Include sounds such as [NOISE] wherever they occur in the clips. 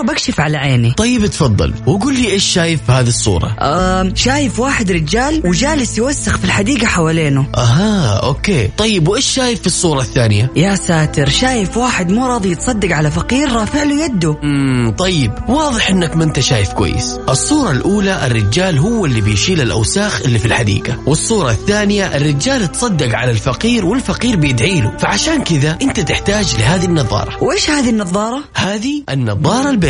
وبكشف على عيني. طيب تفضل. وقول لي إيش شايف في هذه الصورة؟ آه شايف واحد رجال وجالس يوسخ في الحديقة حوالينه. أها أوكي. طيب وإيش شايف في الصورة الثانية؟ يا ساتر شايف واحد مو راضي يتصدق على فقير رافع له يده. امم طيب. واضح إنك ما أنت شايف كويس. الصورة الأولى الرجال هو اللي بيشيل الأوساخ اللي في الحديقة. والصورة الثانية الرجال تصدق على الفقير والفقير بيدعي له. فعشان كذا أنت تحتاج لهذه النظارة. وإيش هذه النظارة؟ هذه النظارة البيضاء.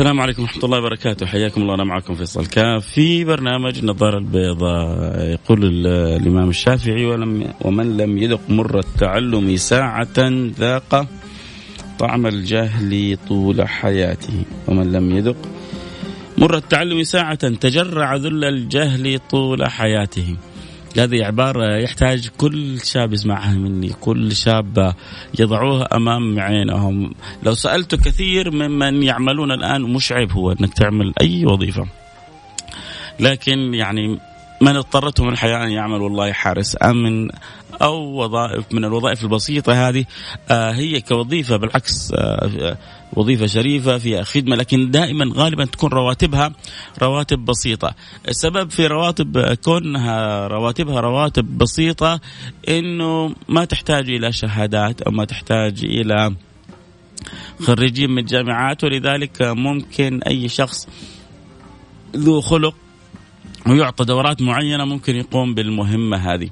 السلام عليكم ورحمة الله وبركاته. حياكم الله أنا معكم فيصل كاف في برنامج النظارة البيضاء يقول الإمام الشافعي ولم ومن لم يذق مر التعلم ساعة ذاق طعم الجهل طول حياته. ومن لم يذق مر التعلم ساعة تجرع ذل الجهل طول حياته. هذه عبارة يحتاج كل شاب يسمعها مني كل شاب يضعوها أمام عينهم. لو سألت كثير ممن يعملون الآن مش عيب هو أنك تعمل أي وظيفة. لكن يعني من اضطرتهم الحياة أن يعمل والله حارس. أمن أو وظائف من الوظائف البسيطة هذه آه هي كوظيفة بالعكس وظيفة شريفة فيها خدمة لكن دائما غالبا تكون رواتبها رواتب بسيطة. السبب في رواتب كونها رواتبها رواتب بسيطة إنه ما تحتاج إلى شهادات أو ما تحتاج إلى خريجين من الجامعات ولذلك ممكن أي شخص ذو خلق ويعطى دورات معينة ممكن يقوم بالمهمة هذه.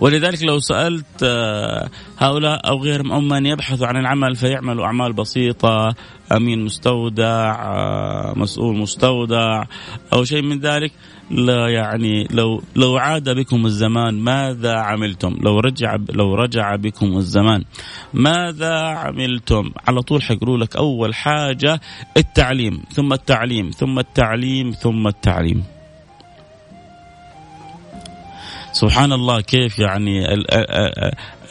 ولذلك لو سألت آه، هؤلاء أو غيرهم أو من يبحثوا عن العمل فيعملوا أعمال بسيطة أمين مستودع آه، مسؤول مستودع أو شيء من ذلك لا يعني لو لو عاد بكم الزمان ماذا عملتم؟ لو رجع لو رجع بكم الزمان ماذا عملتم؟ على طول حيقولوا لك أول حاجة التعليم ثم التعليم ثم التعليم ثم التعليم. سبحان الله كيف يعني ال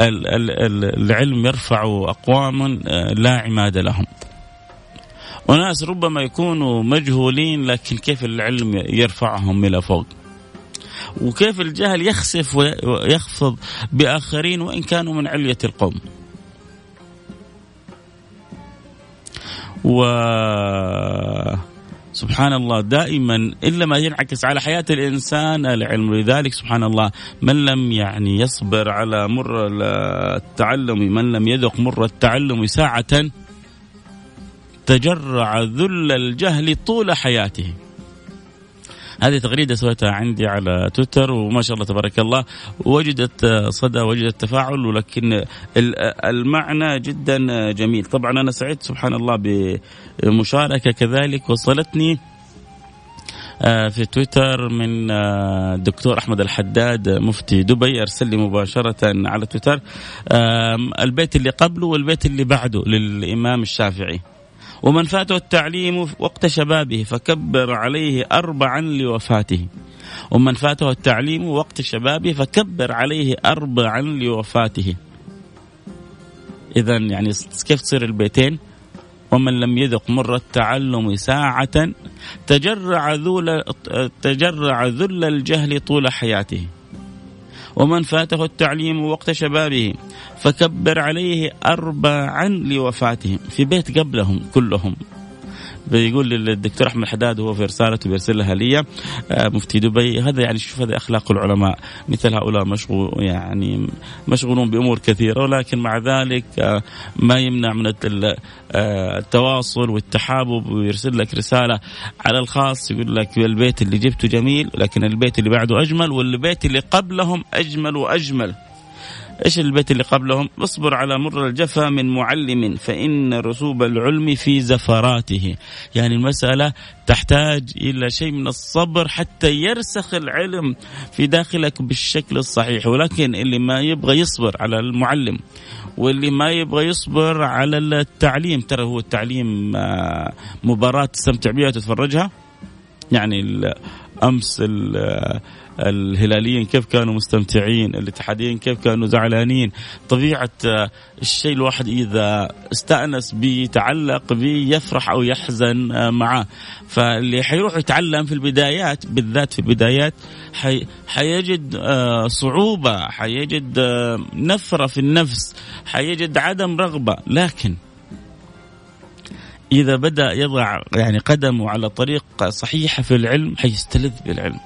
ال ال العلم يرفع اقوام لا عماد لهم. وناس ربما يكونوا مجهولين لكن كيف العلم يرفعهم إلى فوق. وكيف الجهل يخسف ويخفض بآخرين وإن كانوا من علية القوم. و سبحان الله دائما إلا ما ينعكس على حياة الإنسان العلم. لذلك سبحان الله من لم يعني يصبر على مر التعلم من لم يذق مر التعلم ساعة تجرع ذل الجهل طول حياته. هذه تغريدة سويتها عندي على تويتر وما شاء الله تبارك الله وجدت صدى وجدت تفاعل ولكن المعنى جدا جميل. طبعا أنا سعيد سبحان الله بمشاركة كذلك. وصلتني آه، في تويتر من الدكتور آه، أحمد الحداد مفتي دبي أرسل لي مباشرة على تويتر البيت اللي قبله والبيت اللي بعده للإمام الشافعي. ومن فاته التعليم وقت شبابه فكبر عليه أربعا لوفاته. ومن فاته التعليم وقت شبابه فكبر عليه أربعا لوفاته. إذا يعني كيف تصير البيتين؟ ومن لم يذق مر التعلم ساعة تجرع ذل تجرع ذل الجهل طول حياته. ومن فاته التعليم وقت شبابه فكبر عليه أربعا لوفاته في بيت قبلهم كلهم. بيقول للدكتور أحمد حداد وهو في رسالته بيرسلها لي آه، مفتي دبي. هذا يعني شوف هذا أخلاق العلماء. مثل هؤلاء مشغول يعني مشغولون بأمور كثيرة ولكن مع ذلك آه، ما يمنع من آه، التواصل والتحابب. ويرسل لك رسالة على الخاص يقول لك البيت اللي جبته جميل لكن البيت اللي بعده أجمل والبيت اللي قبلهم أجمل وأجمل. إيش البيت اللي قبلهم؟ اصبر على مر الجفا من معلم فإن رسوب العلم في زفراته. يعني المسألة تحتاج إلى شيء من الصبر حتى يرسخ العلم في داخلك بالشكل الصحيح. ولكن اللي ما يبغى يصبر على المعلم واللي ما يبغى يصبر على التعليم. ترى هو التعليم آه، مباراة تستمتع بها وتتفرجها يعني أمس الهلاليين كيف كانوا مستمتعين الاتحاديين كيف كانوا زعلانين. طبيعة آه، الشيء الواحد إذا استأنس به تعلق به يفرح أو يحزن آه، معه فاللي حيروح يتعلم في البدايات بالذات في البدايات حي حيجد آه، صعوبة حيجد نفرة في النفس حيجد عدم رغبة. لكن إذا بدأ يضع يعني قدمه على طريق صحيحة في العلم حيستلذ بالعلم.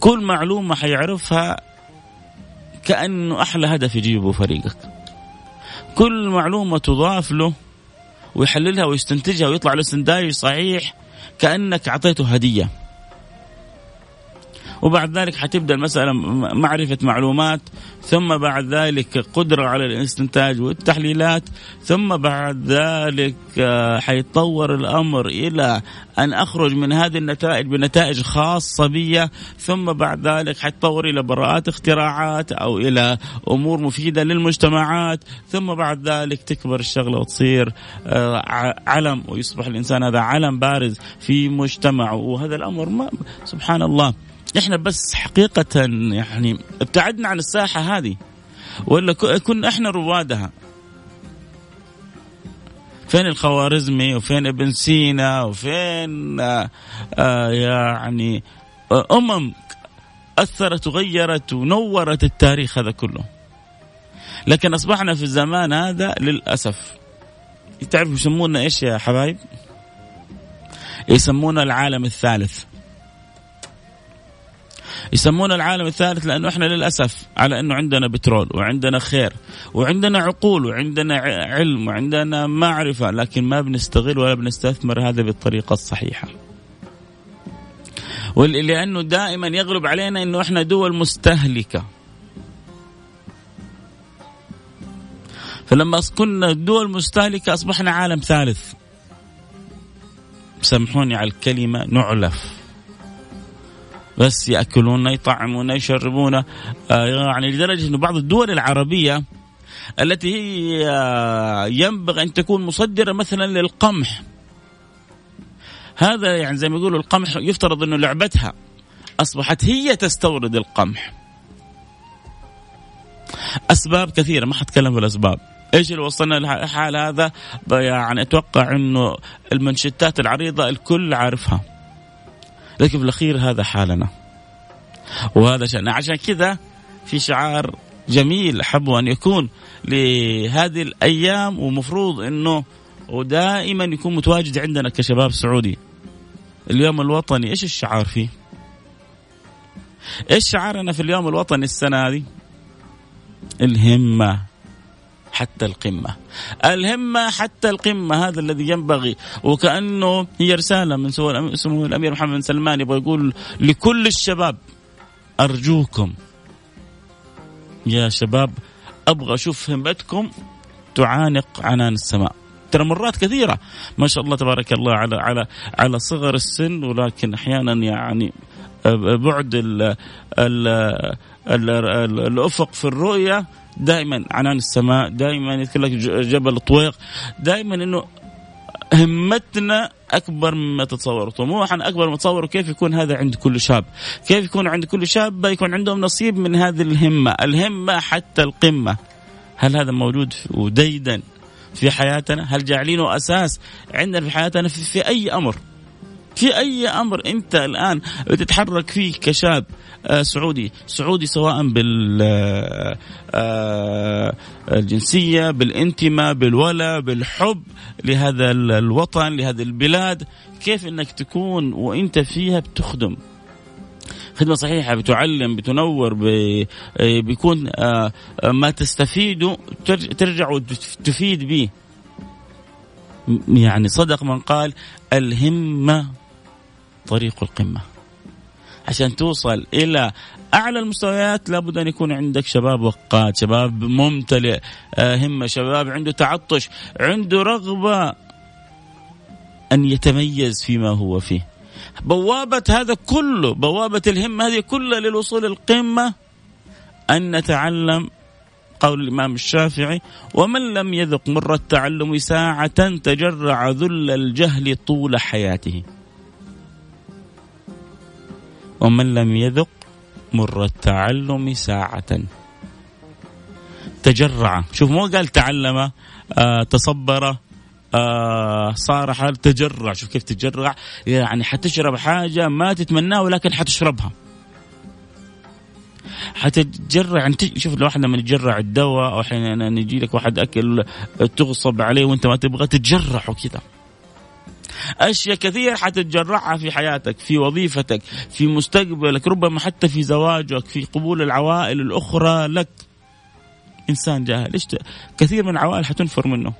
كل معلومة حيعرفها كأنه أحلى هدف يجيبه فريقك. كل معلومة تضاف له ويحللها ويستنتجها ويطلع له صحيح كأنك أعطيته هدية. وبعد ذلك حتبدأ المسألة معرفة معلومات ثم بعد ذلك قدرة على الاستنتاج والتحليلات ثم بعد ذلك آه، حيتطور الأمر إلى أن أخرج من هذه النتائج بنتائج خاصة بي ثم بعد ذلك حيتطور إلى براءات اختراعات أو إلى أمور مفيدة للمجتمعات ثم بعد ذلك تكبر الشغلة وتصير آه، علم ويصبح الإنسان هذا علم بارز في مجتمعه وهذا الأمر ما سبحان الله. إحنا بس حقيقة يعني ابتعدنا عن الساحة هذه ولا كنا إحنا روادها. فين الخوارزمي وفين ابن سينا وفين آه, آه، يعني آه أمم أثرت وغيرت ونورت التاريخ هذا كله. لكن أصبحنا في الزمان هذا للأسف. تعرفوا يسمونا إيش يا حبايب؟ يسمونا العالم الثالث. يسمون العالم الثالث لأنه إحنا للأسف على إنه عندنا بترول وعندنا خير وعندنا عقول وعندنا علم وعندنا معرفة لكن ما بنستغل ولا بنستثمر هذا بالطريقة الصحيحة. ولأنه دائما يغلب علينا إنه إحنا دول مستهلكة. فلما كنا دول مستهلكة أصبحنا عالم ثالث. سامحوني على الكلمة نعلف. بس يأكلون يطعمون يشربون. آه، يعني لدرجة إنه بعض الدول العربية التي هي آه، ينبغي أن تكون مصدرة مثلا للقمح. هذا يعني زي ما يقولوا القمح يفترض إنه لعبتها أصبحت هي تستورد القمح. أسباب كثيرة ما حتكلم في الأسباب. إيش اللي وصلنا للحال هذا؟ يعني أتوقع إنه المنشتات العريضة الكل عارفها. لكن في الأخير هذا حالنا وهذا شأننا عشان كذا في شعار جميل أحب أن يكون لهذه الأيام ومفروض إنه ودائما يكون متواجد عندنا كشباب سعودي اليوم الوطني إيش الشعار فيه؟ إيش شعارنا في اليوم الوطني السنة هذه؟ الهمة حتى القمة. الهمة حتى القمة هذا الذي ينبغي. وكأنه هي رسالة من سمو الأمير محمد بن سلمان يبغى يقول لكل الشباب أرجوكم. يا شباب أبغى أشوف همتكم تعانق عنان السماء. ترى مرات كثيرة ما شاء الله تبارك الله على على على صغر السن ولكن أحيانا يعني بعد ال ال ال الأفق في الرؤية دائما عنان السماء دائما يذكر لك جبل طويق دائما إنه همتنا أكبر مما تتصور طموحنا أكبر مما تتصور كيف يكون هذا عند كل شاب؟ كيف يكون عند كل شاب؟ يكون عندهم نصيب من هذه الهمة. الهمة حتى القمة. هل هذا موجود وديدا في حياتنا؟ هل جاعلينه أساس عندنا في حياتنا؟ في, في أي أمر. في أي أمر أنت الآن بتتحرك فيه كشاب آه، سعودي؟ سعودي سواء بال آه، آه، الجنسية بالانتماء بالولاء بالحب لهذا الوطن لهذه البلاد كيف إنك تكون وإنت فيها بتخدم؟ خدمة صحيحة بتعلم بتنور بيكون ما تستفيده ترجع وتفيد به. يعني صدق من قال الهمة طريق القمة. عشان توصل إلى أعلى المستويات لابد أن يكون عندك شباب وقاد شباب ممتلئ آه، همة شباب عنده تعطش عنده رغبة أن يتميز فيما هو فيه. بوابة هذا كله بوابة الهمة هذه كلها للوصول للقمه أن نتعلم قول الإمام الشافعي ومن لم يذق مر التعلم ساعة تجرع ذل الجهل طول حياته. ومن لم يذق مر التعلم ساعة. تجرع. شوف مو قال تعلم آه تصبر آه صار حال تجرع. شوف كيف تجرع. يعني حتشرب حاجة ما تتمناها ولكن حتشربها. حتتجرع يعني شوف الواحد لما يتجرع الدواء أو أحيانا يجي لك واحد أكل تغصب عليه وانت ما تبغى تتجرعه كذا أشياء كثيرة حتتجرعها في حياتك في وظيفتك في مستقبلك ربما حتى في زواجك في قبول العوائل الأخرى لك. إنسان جاهل إيش كثير من العوائل حتنفر منه.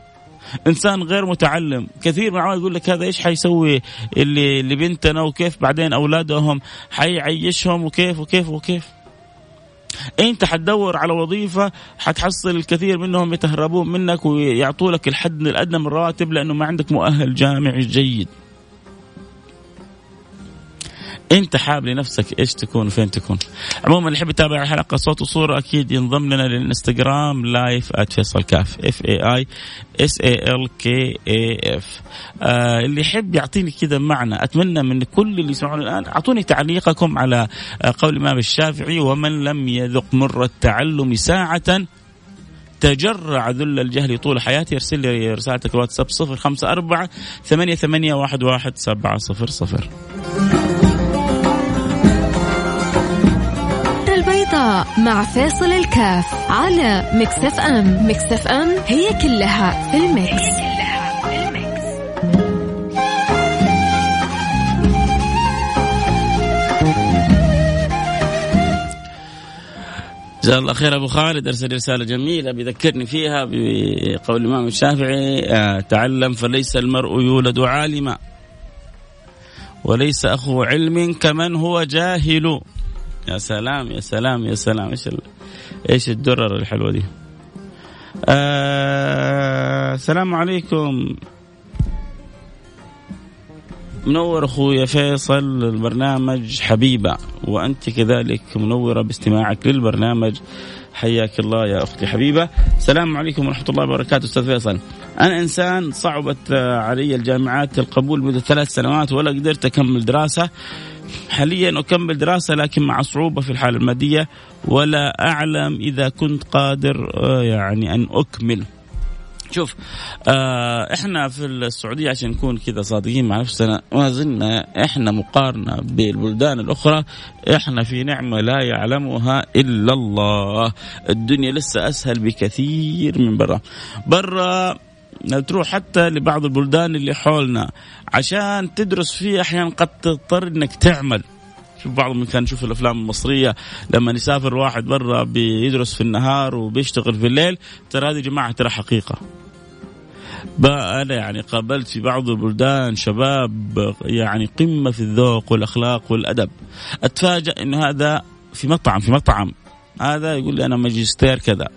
إنسان غير متعلم كثير من العوائل يقول لك هذا إيش حيسوي؟ اللي لبنتنا وكيف بعدين أولادهم حيعيشهم وكيف وكيف وكيف. انت حتدور على وظيفة حتحصل الكثير منهم يتهربون منك ويعطوا لك الحد الأدنى من الرواتب لأنه ما عندك مؤهل جامعي جيد. انت حاب لنفسك إيش تكون وفين تكون. عموما اللي يحب يتابع الحلقة صوت وصورة أكيد ينضم لنا للإنستغرام live @فيصل كاف F A I S A L K A F اللي يحب يعطيني كذا معنى أتمنى من كل اللي يسمعون الآن أعطوني تعليقكم على آه، قول الإمام الشافعي ومن لم يذق مر التعلم ساعة تجرع ذل الجهل طول حياته ارسل لي رسالتك واتساب 054 88 700 مع فاصل الكاف على Mix FM. Mix FM هي كلها في ال Mix, هي كلها في ال Mix. جزاه الله خير أبو خالد. ارسل رسالة جميلة بيذكرني فيها بقول الإمام الشافعي آه، تعلم فليس المرء يولد عالما وليس أخو علم كمن هو جاهل. يا سلام يا سلام يا سلام. إيش ال... إيش الدرر الحلوة دي؟ آه... السلام عليكم. منور أخويا فيصل البرنامج حبيبة وأنت كذلك منورة باستماعك للبرنامج. حياك الله يا أختي حبيبة. السلام عليكم ورحمة الله وبركاته أستاذ فيصل. أنا إنسان صعبت علي الجامعات القبول مدة ثلاث سنوات ولا قدرت أكمل دراسة. حاليا أكمل دراسة لكن مع صعوبة في الحالة المادية ولا أعلم إذا كنت قادر آه، يعني أن أكمل. شوف آه إحنا في السعودية عشان نكون كذا صادقين مع نفسنا ما زلنا إحنا مقارنة بالبلدان الأخرى إحنا في نعمة لا يعلمها إلا الله. الدنيا لسه أسهل بكثير من برا. برا تروح حتى لبعض البلدان اللي حولنا عشان تدرس فيها أحيانا قد تضطر إنك تعمل. شوف بعض كان نشوف الأفلام المصرية لما يسافر واحد برا بيدرس في النهار وبيشتغل في الليل ترى هذه جماعة ترى حقيقة. بقى أنا يعني قابلت في بعض البلدان شباب يعني قمة في الذوق والأخلاق والأدب. أتفاجأ انه هذا في مطعم في مطعم. هذا يقول لي أنا ماجستير كذا.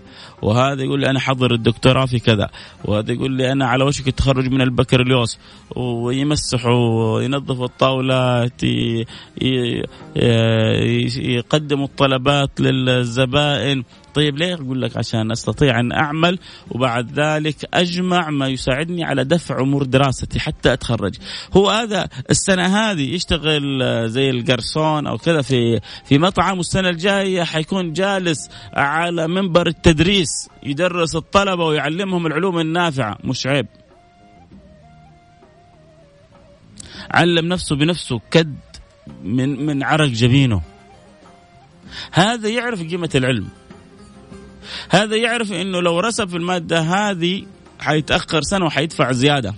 وهذا يقول لي أنا حضر الدكتوراه في كذا وهذا يقول لي أنا على وشك التخرج من البكالوريوس ويمسحوا وينظفوا الطاولات يقدموا الطلبات للزبائن. طيب ليه أقول لك؟ عشان أستطيع أن أعمل وبعد ذلك أجمع ما يساعدني على دفع أمور دراستي حتى أتخرج. هو هذا السنة هذه يشتغل زي القرصون أو كذا في في مطعم والسنة الجاية حيكون جالس على منبر التدريس يدرس الطلبة ويعلمهم العلوم النافعة. مش عيب. علم نفسه بنفسه كد من من عرق جبينه. هذا يعرف قيمة العلم. هذا يعرف إنه لو رسب في المادة هذه حيتأخر سنة وحيدفع زيادة.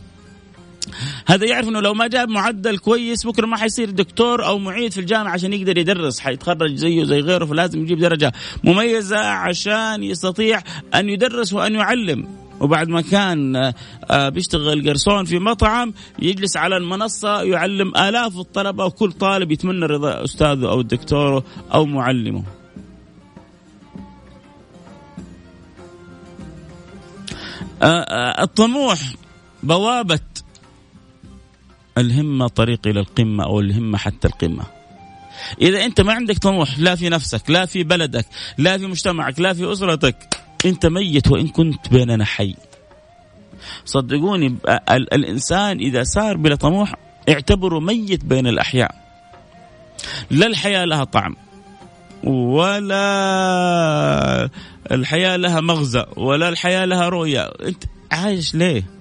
هذا يعرف إنه لو ما جاب معدل كويس بكرة ما حيصير دكتور أو معيد في الجامعة عشان يقدر يدرس حيتخرج زيه زي غيره فلازم يجيب درجة مميزة عشان يستطيع أن يدرس وأن يعلم. وبعد ما كان آه، بيشتغل قرصون في مطعم يجلس على المنصة يعلم آلاف الطلبة وكل طالب يتمنى رضا أستاذه أو دكتوره أو معلمه. آه، آه، الطموح بوابة الهمة طريق إلى القمة أو الهمة حتى القمة. إذا أنت ما عندك طموح لا في نفسك لا في بلدك لا في مجتمعك لا في أسرتك أنت ميت وإن كنت بيننا حي. صدقوني الإنسان إذا سار بلا طموح اعتبره ميت بين الأحياء. لا الحياة لها طعم ولا الحياة لها مغزى ولا الحياة لها رؤية. أنت عايش ليه؟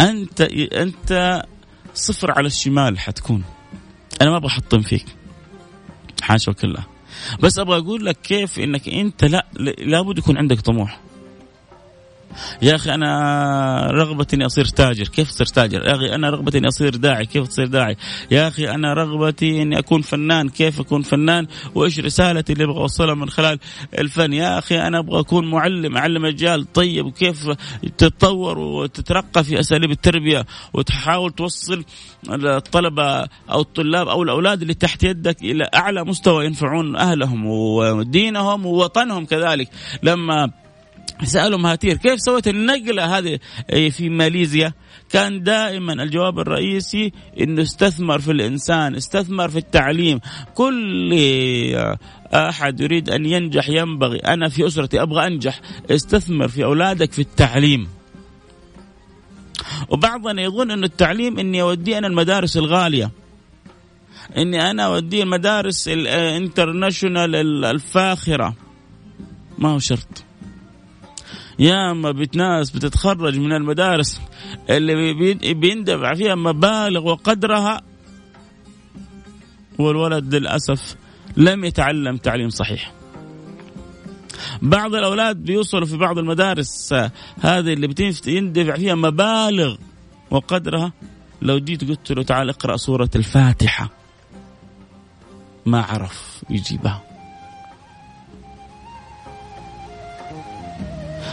أنت أنت صفر على الشمال حتكون. أنا ما أبغى أحطم فيك. حاشا وكله بس أبغى أقول لك كيف إنك أنت لا لابد يكون عندك طموح. يا أخي أنا رغبتي إني أصير تاجر. كيف تصير تاجر؟ يا أخي أنا رغبتي إني أصير داعي. كيف تصير داعي؟ يا أخي أنا رغبتي إني أكون فنان. كيف أكون فنان؟ وإيش رسالتي اللي أبغى أوصلها من خلال الفن؟ يا أخي أنا أبغى أكون معلم أعلم اجيال طيب وكيف تتطور وتترقى في أساليب التربية وتحاول توصل الطلبة أو الطلاب أو الأولاد اللي تحت يدك إلى أعلى مستوى؟ ينفعون أهلهم ودينهم ووطنهم كذلك. لما سالوا مهاتير كيف سويت النقلة هذه؟ في ماليزيا. كان دائما الجواب الرئيسي إنه استثمر في الإنسان استثمر في التعليم. كل أحد يريد أن ينجح ينبغي. أنا في أسرتي أبغى أنجح. استثمر في أولادك في التعليم. وبعضنا يظن إنه التعليم إني أوديه أنا المدارس الغالية. إني أنا أوديه المدارس الانترناشونال الفاخرة. ما هو شرط. ياما بيت ناس بتتخرج من المدارس اللي بيندفع فيها مبالغ وقدرها والولد للأسف لم يتعلم تعليم صحيح. بعض الأولاد بيوصلوا في بعض المدارس هذه اللي يندفع فيها مبالغ وقدرها لو جيت قلت له تعال اقرأ سورة الفاتحة ما عرف يجيبها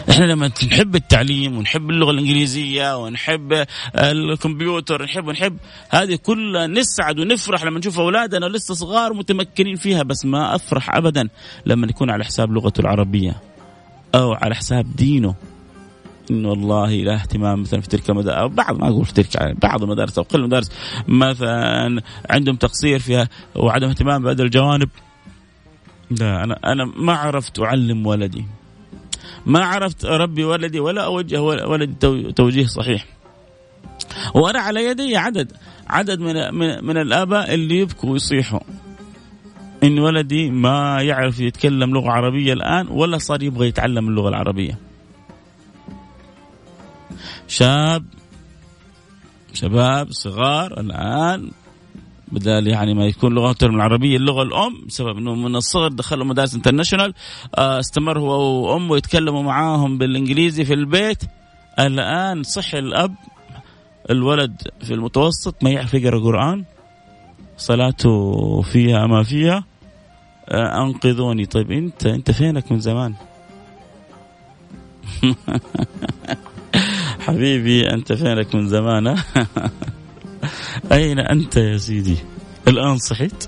إحنا لما نحب التعليم ونحب اللغة الإنجليزية ونحب الكمبيوتر نحب ونحب هذه كلها نسعد ونفرح لما نشوف أولادنا لسه صغار متمكنين فيها بس ما أفرح ابدا لما يكون على حساب لغته العربية أو على حساب دينه. انه والله لا اهتمام مثلا في تلك المدارس أو بعض ما أقول في تلك بعض المدارس أو كل المدارس مثلا عندهم تقصير فيها وعدم اهتمام بهذه الجوانب. لا أنا أنا ما عرفت أعلم ولدي. ما عرفت اربي ولدي ولا أوجه ولدي توجيه صحيح. وأنا على يدي عدد عدد من من, من الآباء اللي يبكوا ويصيحوا. إن ولدي ما يعرف يتكلم لغة عربية الآن ولا صار يبغى يتعلم اللغة العربية. شاب شباب صغار الآن بدال يعني ما يكون لغتهم العربية اللغة الأم بسبب إنه من الصغر دخلوا مدارس انترناشونال آه، استمر هو وامه يتكلموا معاهم بالإنجليزي في البيت. الآن صح الأب الولد في المتوسط ما يعرف يقرأ قرآن صلاته فيها ما فيها. آه، أنقذوني. طيب أنت أنت فينك من زمان؟ [LAUGHS] حبيبي أنت فينك من زمان؟ [LAUGHS] أين أنت يا سيدي؟ الآن صحيت؟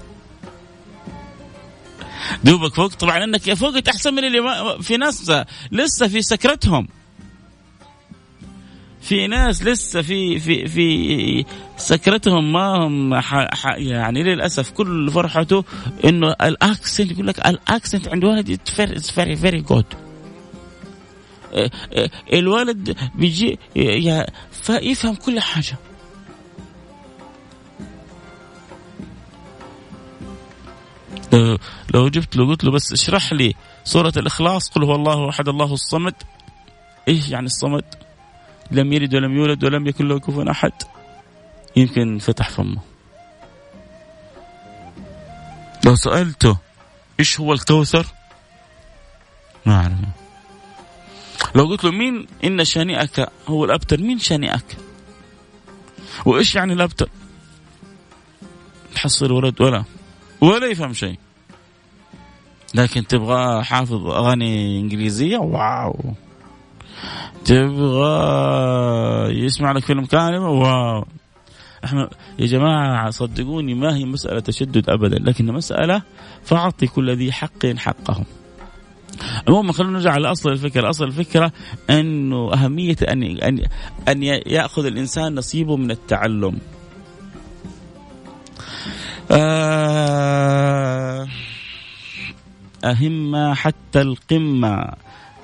دوبك فوق طبعا إنك فوقت أحسن من اللي ما في ناس لسه في سكرتهم. في ناس لسه في في في سكرتهم ما هم يعني للأسف كل فرحته إنه ال accent يقول لك ال accent عند ولدي very very good الولد بيجي يفهم كل حاجة. لو جبت له قلت له بس اشرح لي سورة الإخلاص قل هو الله أحد الله الصمد. إيش يعني الصمد؟ لم يلد ولم يولد ولم يكن له كفوا أحد. يمكن فتح فمه. لو سألته إيش هو الكوثر؟ ما أعرف. لو قلت له مين؟ إن شانئك هو الأبتر. مين شانئك؟ وإيش يعني الأبتر؟ تحصل ولد ولا ولا يفهم شيء. لكن تبغى حافظ أغاني إنجليزية؟ واو. تبغى يسمع لك فيلم كامل؟ واو. إحنا يا جماعة صدقوني ما هي مسألة تشدد ابدا لكن مسألة فاعطي كل ذي حق حقه عموما خلينا نرجع لأصل الفكرة، أصل الفكرة أنه أهمية أن أن أن يأخذ الإنسان نصيبه من التعلم. آه أهمة حتى القمة.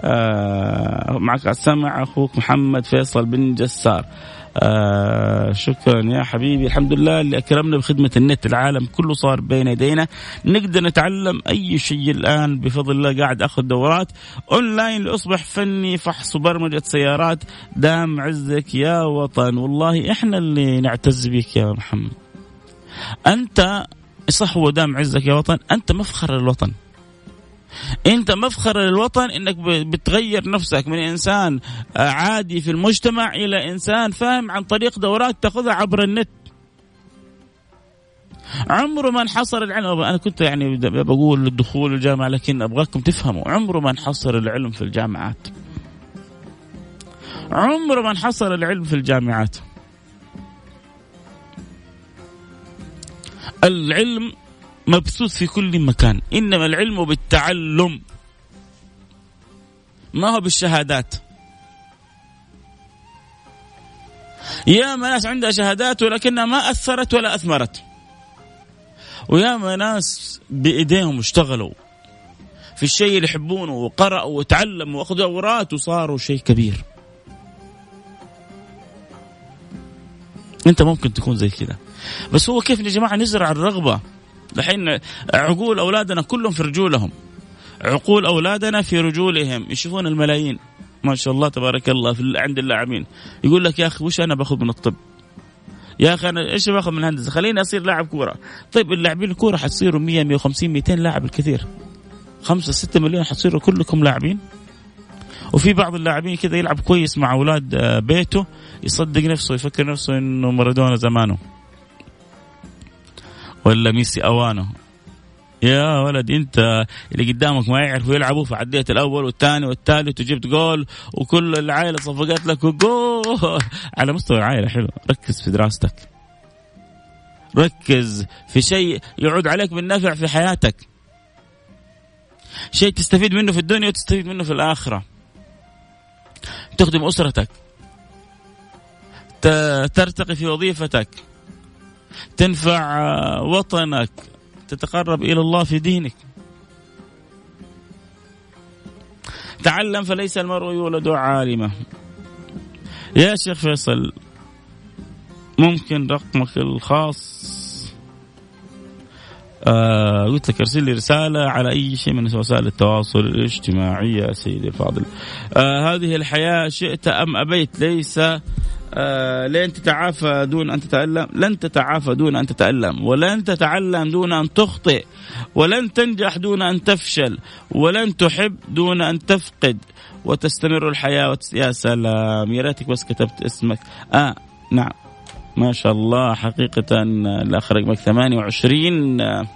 آه معك السمع أخوك محمد فيصل بن جسار. آه شكرا يا حبيبي. الحمد لله اللي أكرمنا بخدمة النت. العالم كله صار بين يدينا. نقدر نتعلم أي شيء الآن. بفضل الله قاعد أخذ دورات. أونلاين لأصبح فني فحص وبرمجة سيارات. دام عزك يا وطن. والله إحنا اللي نعتز بك يا محمد. أنت صح هو دام عزك يا وطن. أنت مفخر الوطن. انت مفخر للوطن انك بتغير نفسك من انسان آه، عادي في المجتمع إلى انسان فاهم عن طريق دورات تاخذها عبر النت. عمره ما انحصر العلم. أنا كنت يعني بقول الدخول الجامعة لكن أبغاكم تفهموا عمره ما انحصر العلم في الجامعات. عمره ما انحصر العلم في الجامعات. العلم مبثوث في كل مكان. إنما العلم بالتعلم. ما هو بالشهادات؟ يا ناس عندها شهادات ولكنها ما أثرت ولا أثمرت. ويا ناس بإيديهم اشتغلوا. في الشيء اللي يحبونه وقرأوا وتعلموا وأخذوا دورات وصاروا شيء كبير. أنت ممكن تكون زي كذا. بس هو كيف يا جماعة نزرع الرغبة؟ الحين عقول أولادنا كلهم في رجولهم. عقول أولادنا في رجولهم. يشوفون الملايين. ما شاء الله تبارك الله في عند اللاعبين. يقول لك يا أخي وش أنا باخذ من الطب؟ يا أخي أنا إيش باخذ من الهندسة؟ خليني أصير لاعب كورة. طيب اللاعبين الكورة حتصيروا 100 150 200 لاعب الكثير. 5 6 مليون حتصيروا كلكم لاعبين. وفي بعض اللاعبين كذا يلعب كويس مع أولاد آه، بيته يصدق نفسه يفكر نفسه إنه مارادونا زمانه. ولا ميسي أوانه. يا ولد أنت اللي قدامك ما يعرفوا يلعبوا فعديت الأول والثاني والثالث وجبت جول وكل العائلة صفقت لك جول [LAUGHS] على مستوى العائلة حلو. ركز في دراستك. ركز في شيء يعود عليك بالنفع في حياتك. شيء تستفيد منه في الدنيا وتستفيد منه في الآخرة. تخدم أسرتك. ترتقي في وظيفتك. تنفع وطنك تتقرب إلى الله في دينك. تعلم فليس المرء يولد عالما. يا شيخ فيصل ممكن رقمك الخاص؟ آه قلت لك ارسل لي رسالة على أي شيء من وسائل التواصل الاجتماعي يا سيدي الفاضل. آه هذه الحياة شئت أم أبيت؟ ليس لن تتعافى دون أن تتألم لن تتعافى دون أن تتألم ولن تتعلم دون أن تخطئ ولن تنجح دون أن تفشل ولن تحب دون أن تفقد وتستمر الحياة وتس... يا سلام يا ريتك بس كتبت اسمك. آه نعم. ما شاء الله حقيقة الأخ رقمك 28 آه،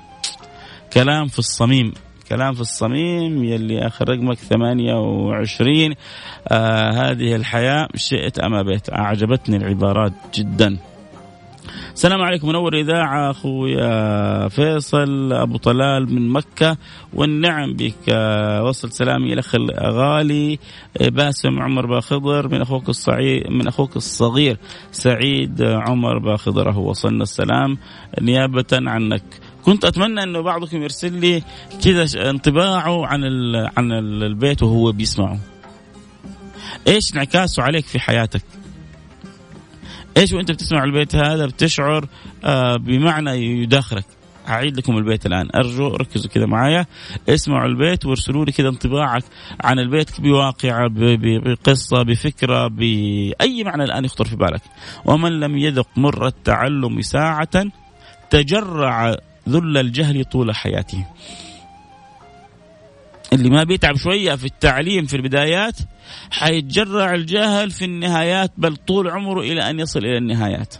كلام في الصميم. كلام في الصميم يلي آخر رقمك 28 آه هذه الحياة شئت أم أبيت؟ أعجبتني العبارات جدا. السلام عليكم منور إذاعة. أخويا فيصل أبو طلال من مكة. والنعم بك وصل سلامي الأخ الغالي باسم عمر باخضر من أخوك الصعيد من أخوك الصغير سعيد عمر باخضر هو وصلنا السلام. نيابة عنك. كنت أتمنى انه بعضكم يرسل لي كذا انطباعه عن عن البيت وهو بيسمعه. إيش انعكاسه عليك في حياتك؟ إيش وأنت بتسمع البيت هذا بتشعر آه بمعنى يداخلك؟ أعيد لكم البيت الآن. أرجو ركزوا كذا معايا. اسمعوا البيت وارسلوا لي كذا انطباعك عن البيت بواقعة بقصة بفكرة بأي معنى الآن يخطر في بالك. ومن لم يذق مر التعلم ساعة تجرع ذل الجهل طول حياته. اللي ما بيتعب شوية في التعليم في البدايات حيتجرع الجهل في النهايات بل طول عمره إلى أن يصل إلى النهايات.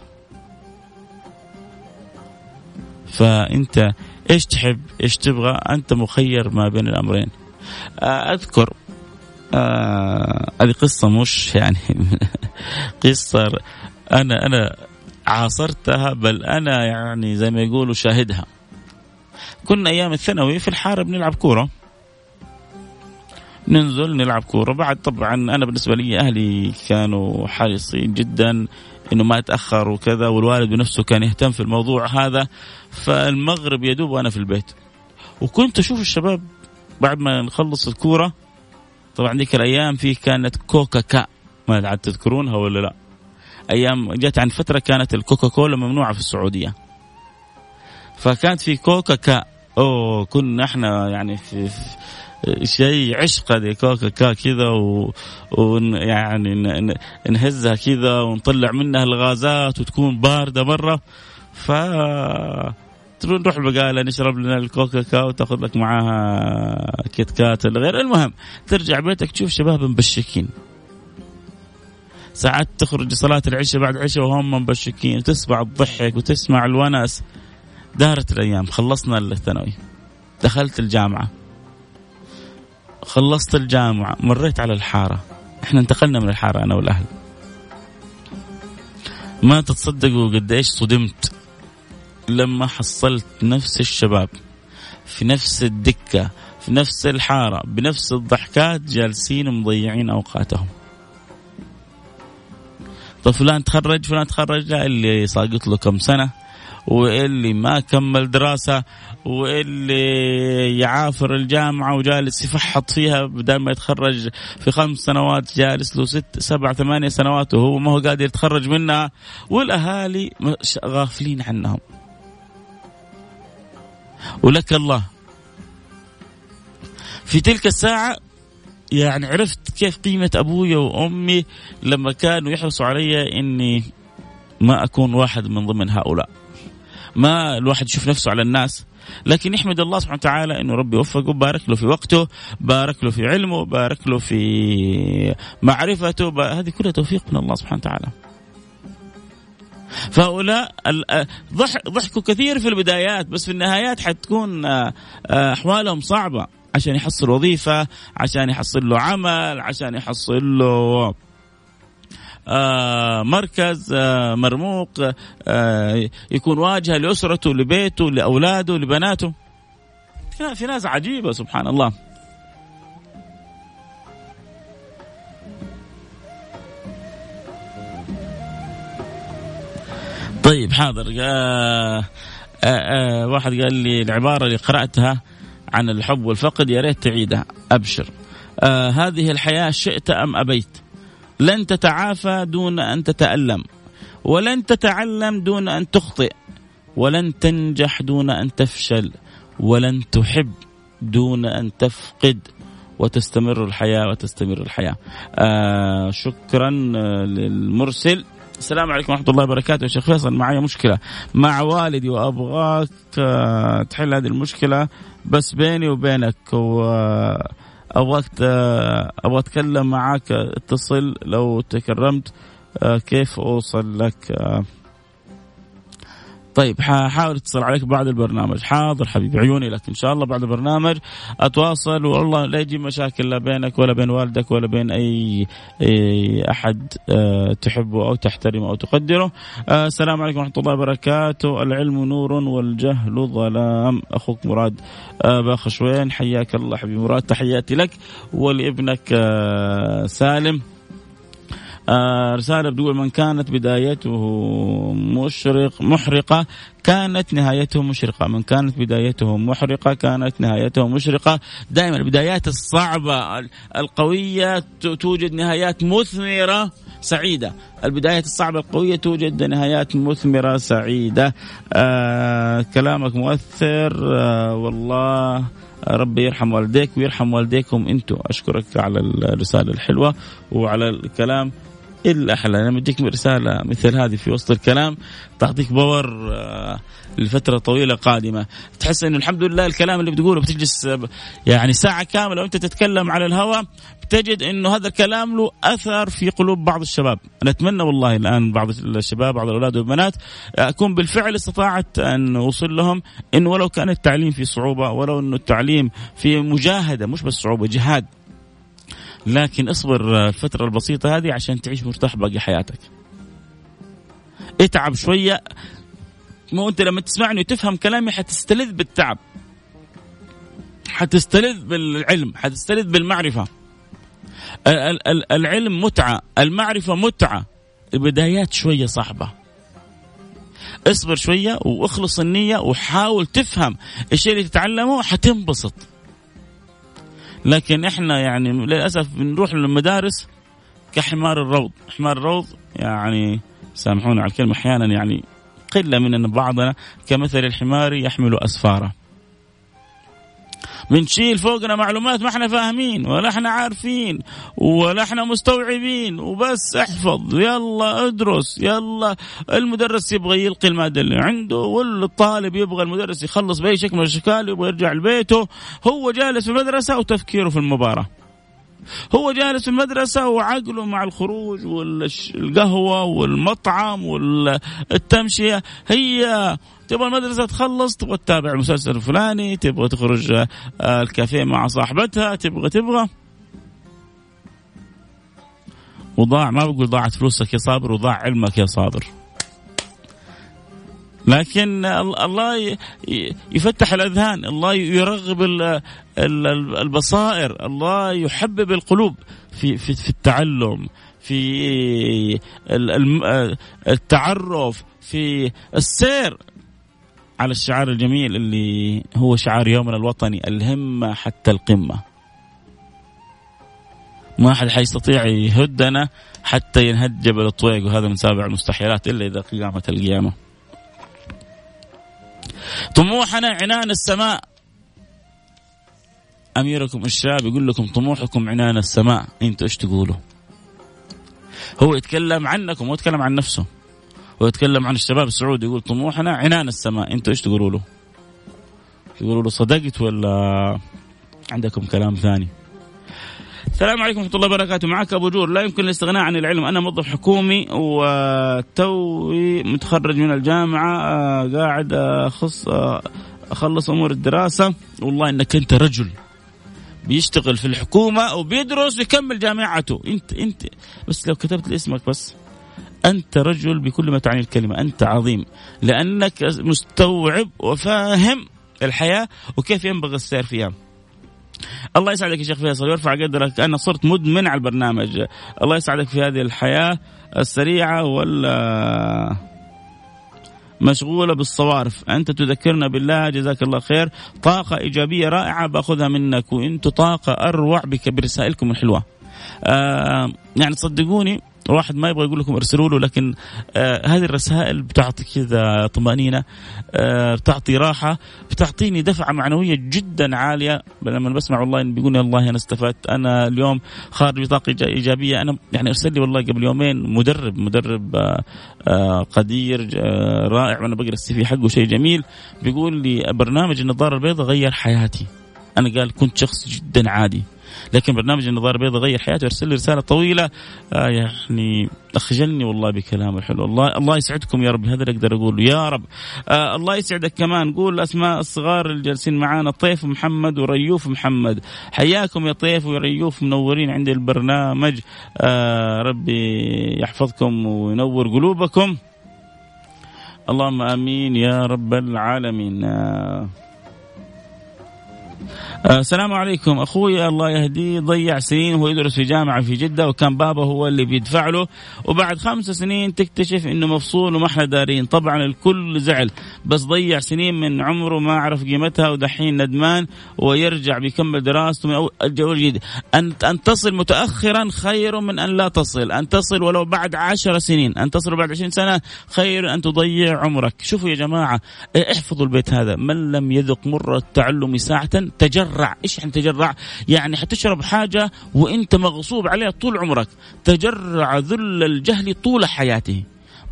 فأنت إيش تحب إيش تبغى؟ أنت مخير ما بين الأمرين. أذكر آه هذه قصة مش يعني [LAUGHS] قصة أنا أنا عاصرتها بل أنا يعني زي ما يقولوا شاهدها. كنا أيام الثانوي في الحارة بنلعب كورة. ننزل نلعب كورة. بعد طبعا أنا بالنسبة لي أهلي كانوا حريصين جدا إنه ما اتاخر وكذا والوالد بنفسه كان يهتم في الموضوع هذا. فالمغرب يدوب وأنا في البيت. وكنت أشوف الشباب بعد ما نخلص الكورة طبعا ذيك الأيام في كانت كوكا كا. ما عاد تذكرونها ولا لا. أيام جت عن فترة كانت الكوكا كولا ممنوعة في السعودية. فكانت في كوكا كا. أوه كنا إحنا يعني في, في شيء عشق هذه كوكا كا كذا ويعني نهزها كذا ونطلع منها الغازات وتكون باردة مرة. ف نروح البقالة نشرب لنا الكوكا كاو وتاخذ لك معاها كيت كات ولا غير. المهم ترجع بيتك تشوف شباب مبشكين. ساعات تخرج صلاة العشاء بعد عشاء وهم مبشكين وتسمع الضحك وتسمع الونس. دارت الأيام خلصنا الثانوي دخلت الجامعة خلصت الجامعة مريت على الحارة. إحنا انتقلنا من الحارة أنا والأهل. ما تتصدقوا قديش صدمت لما حصلت نفس الشباب في نفس الدكة في نفس الحارة بنفس الضحكات جالسين مضيعين أوقاتهم. طيب فلان تخرج فلان تخرج لا اللي ساقط له كم سنة واللي ما كمل دراسة واللي يعافر الجامعة وجالس يفحط فيها بدل ما يتخرج في خمس سنوات جالس له ست سبع ثمانية سنوات وهو ما هو قادر يتخرج منها. والأهالي غافلين عنهم. ولك الله. في تلك الساعة يعني عرفت كيف قيمة أبويا وأمي لما كانوا يحرصوا علي إني ما أكون واحد من ضمن هؤلاء. ما الواحد يشوف نفسه على الناس. لكن يحمد الله سبحانه وتعالى إنه ربي وفقه بارك له في وقته بارك له في علمه بارك له في معرفته هذه كلها توفيق من الله سبحانه وتعالى. فهؤلاء ضحكوا كثير في البدايات بس في النهايات حتكون أحوالهم صعبة عشان يحصل وظيفة عشان يحصل له عمل عشان يحصل له آه مركز آه مرموق آه يكون واجهة لأسرته لبيته لأولاده لبناته. في ناس عجيبة سبحان الله. طيب حاضر. آه آه آه واحد قال لي العبارة اللي قرأتها عن الحب والفقد يا ريت تعيدها. أبشر. آه هذه الحياة شئت أم أبيت؟ لن تتعافى دون أن تتألم ولن تتعلم دون أن تخطئ ولن تنجح دون أن تفشل ولن تحب دون أن تفقد وتستمر الحياة وتستمر الحياة. آه شكرا للمرسل. السلام عليكم ورحمة الله وبركاته. يا شيخ فيصل معي مشكلة. مع والدي وأبغاك آه، تحل هذه المشكلة بس بيني وبينك وأبغاك أبغى أتكلم معك اتصل لو تكرمت آه، كيف أوصل لك؟ آه، طيب حاول اتصل عليك بعد البرنامج. حاضر حبيبي عيوني لك. إن شاء الله بعد البرنامج أتواصل والله لا يجي مشاكل لا بينك ولا بين والدك ولا بين أي, أي أحد أه تحبه أو تحترمه أو تقدره. أه السلام عليكم ورحمة الله وبركاته. العلم نور والجهل ظلام. أخوك مراد أه باخشوين حياك الله حبيبي مراد تحياتي لك ولابنك سالم. آه رسالة بتقول من كانت بدايته مشرق محرقة كانت نهايته مشرقة. من كانت بدايته محرقة كانت نهايته مشرقة. دائما البدايات الصعبة القوية توجد نهايات مثمرة سعيدة. البدايات الصعبة القوية توجد نهايات مثمرة سعيدة. آه كلامك مؤثر. آه والله ربي يرحم والديك ويرحم والديكم. أنتم أشكرك على الرسالة الحلوة وعلى الكلام. الاحلى لما تجيك رساله مثل هذه في وسط الكلام تعطيك باور آه، لفترة طويلة قادمة. تحس إنه الحمد لله الكلام اللي بتقوله بتجلس آه، يعني ساعة كاملة وأنت تتكلم على الهواء بتجد إنه هذا الكلام له أثر في قلوب بعض الشباب. أنا أتمنى والله الآن بعض الشباب بعض الأولاد والبنات أكون بالفعل استطاعت أن أوصل لهم إنه ولو كان التعليم في صعوبة ولو إنه التعليم في مجاهدة مش بس صعوبة جهاد. لكن اصبر الفترة البسيطة هذه عشان تعيش مرتاح باقي حياتك. اتعب شوية. مو انت لما تسمعني وتفهم كلامي حتستلذ بالتعب. حتستلذ بالعلم حتستلذ بالمعرفة. العلم متعة المعرفة متعة. البدايات شوية صعبة. اصبر شوية واخلص النية وحاول تفهم الشيء اللي تتعلمه حتنبسط. لكن إحنا يعني للأسف بنروح للمدارس كحمار الروض. حمار الروض يعني سامحونا على الكلمة أحيانا يعني قلة من بعضنا كمثل الحمار يحمل أسفاره. بنشيل فوقنا معلومات ما إحنا فاهمين ولا إحنا عارفين ولا إحنا مستوعبين. وبس احفظ يلا ادرس يلا. المدرس يبغى يلقي المادة اللي عنده والطالب يبغى المدرس يخلص بأي شكل من الأشكال يبغى يرجع لبيته. هو جالس في المدرسة وتفكيره في المباراة. هو جالس في المدرسة وعقله مع الخروج والقهوة والمطعم والتمشية. هي تبغى المدرسة تخلص تبغى تتابع المسلسل الفلاني تبغى تخرج آه، الكافيه مع صاحبتها تبغى تبغى. وضاع ما بقول ضاعت فلوسك يا صابر وضاع علمك يا صابر. لكن الله يفتح الأذهان الله يرغب البصائر الله يحبب القلوب في في, في التعلم في التعرف في السير على الشعار الجميل اللي هو شعار يومنا الوطني الهمة حتى القمة. ما أحد حيستطيع يهدنا حتى ينهد جبل الطويق وهذا من سابع المستحيلات إلا إذا قامت القيامة. طموحنا عنان السماء. أميركم الشاب يقول لكم طموحكم عنان السماء. أنتوا إيش تقولوا؟ هو يتكلم عنكم هو يتكلم عن نفسه. ويتكلم عن الشباب السعودي يقول طموحنا عنان السماء. أنتوا إيش تقولوا له؟ تقولوا له صدقت ولا عندكم كلام ثاني؟ السلام عليكم ورحمة الله وبركاته. معك أبو جور. لا يمكن الاستغناء عن العلم. أنا موظف حكومي وتوي متخرج من الجامعة آه، قاعد أخص آه، أخلص أمور الدراسة. والله إنك أنت رجل بيشتغل في الحكومة وبيدرس ويكمل جامعته. أنت أنت. بس لو كتبت اسمك بس. أنت رجل بكل ما تعني الكلمة. أنت عظيم. لأنك مستوعب وفاهم الحياة وكيف ينبغي السير فيها. الله يسعدك يا شيخ فيصل ويرفع قدرك. أنا صرت مدمن على البرنامج. الله يسعدك في هذه الحياة السريعة ولا مشغولة بالصوارف. أنت تذكرنا بالله جزاك الله خير. طاقة إيجابية رائعة بأخذها منك. وأنتم طاقة أروع برسائلكم الحلوة. آه يعني تصدقوني واحد ما يبغى يقول لكم ارسلوا له لكن آه هذه الرسائل بتعطي كذا طمأنينة آه بتعطي راحة بتعطيني دفعة معنوية جدا عالية. لما بسمع والله بيقول والله أنا استفدت أنا اليوم خارج بطاقه إيجابية. أنا يعني ارسل لي والله قبل يومين مدرب مدرب آه آه قدير آه رائع وأنا بقرأ السي في حقه شيء جميل. بيقول لي برنامج النظارة البيضاء غير حياتي. أنا قال كنت شخص جدا عادي. لكن برنامج النظاره البيضاء غير حياتي ارسل لي رسالة طويلة. آه يعني أخجلني والله بكلامه الحلو. الله الله يسعدكم يا رب هذا اللي أقدر اقوله يا رب. آه الله يسعدك كمان. قول اسماء الصغار اللي جالسين معانا طيف محمد وريوف محمد. حياكم يا طيف وريوف منورين عندي البرنامج. آه ربي يحفظكم وينور قلوبكم. اللهم آمين يا رب العالمين. آه، السلام عليكم. أخوي الله يهديه ضيع سنين وهو يدرس في جامعة في جدة وكان بابا هو اللي بيدفع له. وبعد خمس سنين تكتشف إنه مفصول وما إحنا دارين. طبعا الكل زعل بس ضيع سنين من عمره ما عرف قيمتها ودحين ندمان ويرجع بيكمل دراسته من اول جديد. ان أن تصل متاخرا خير من أن لا تصل. أن تصل ولو بعد عشر سنين. أن تصل بعد عشرين سنة خير أن تضيع عمرك. شوفوا يا جماعة احفظوا البيت هذا. من لم يذق مر التعلم ساعة تجرع. إيش يعني تجرع؟ يعني حتشرب حاجة وإنت مغصوب عليها طول عمرك. تجرع ذل الجهل طول حياته.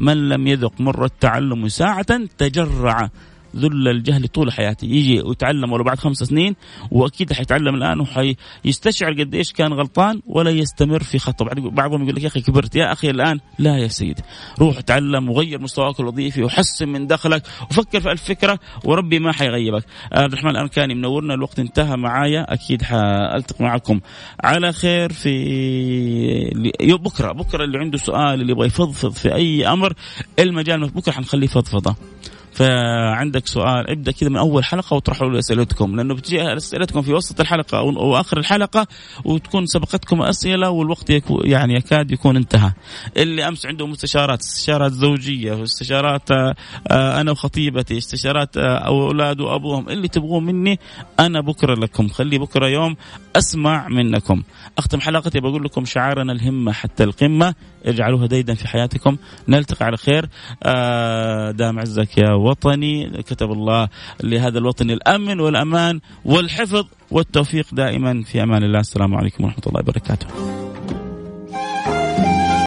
من لم يذق مر التعلم ساعة تجرع. ذل الجهل طول حياتي يجي ويتعلم ولو بعد خمس سنين وأكيد حيتعلم الآن وحيستشعر قد إيش كان غلطان ولا يستمر في خطأ. بعضهم يقول لك يا أخي كبرت يا أخي الآن لا يا سيدي. روح تعلم وغير مستواك الوظيفي وحسن من دخلك وفكر في الفكرة وربي ما حيغيبك. عبد الرحمن الاركاني منورنا الوقت انتهى معايا. أكيد حألتقي معكم. على خير في بكرة بكرة اللي عنده سؤال اللي يبغى يفضفض في أي أمر المجال بكرة حنخليه فضفضة. فعندك سؤال ابدأ كذا من أول حلقة واطرحوا له أسئلتكم لأنه بتجي أسئلتكم في وسط الحلقة أو آخر الحلقة وتكون سبقتكم أسئلة والوقت يعني يكاد يكون انتهى. اللي أمس عنده مستشارات استشارات زوجية واستشارات آه، أنا وخطيبتي استشارات آه، أولاد وأبوهم اللي تبغوه مني أنا بكرة لكم خلي بكرة يوم أسمع منكم. أختم حلقتي بقول لكم شعارنا الهمة حتى القمة اجعلوها ديدا في حياتكم. نلتقي على خير. آه، دام عزك يا وطني كتب الله لهذا الوطن الأمن والأمان والحفظ والتوفيق دائما في أمان الله. السلام عليكم ورحمة الله وبركاته.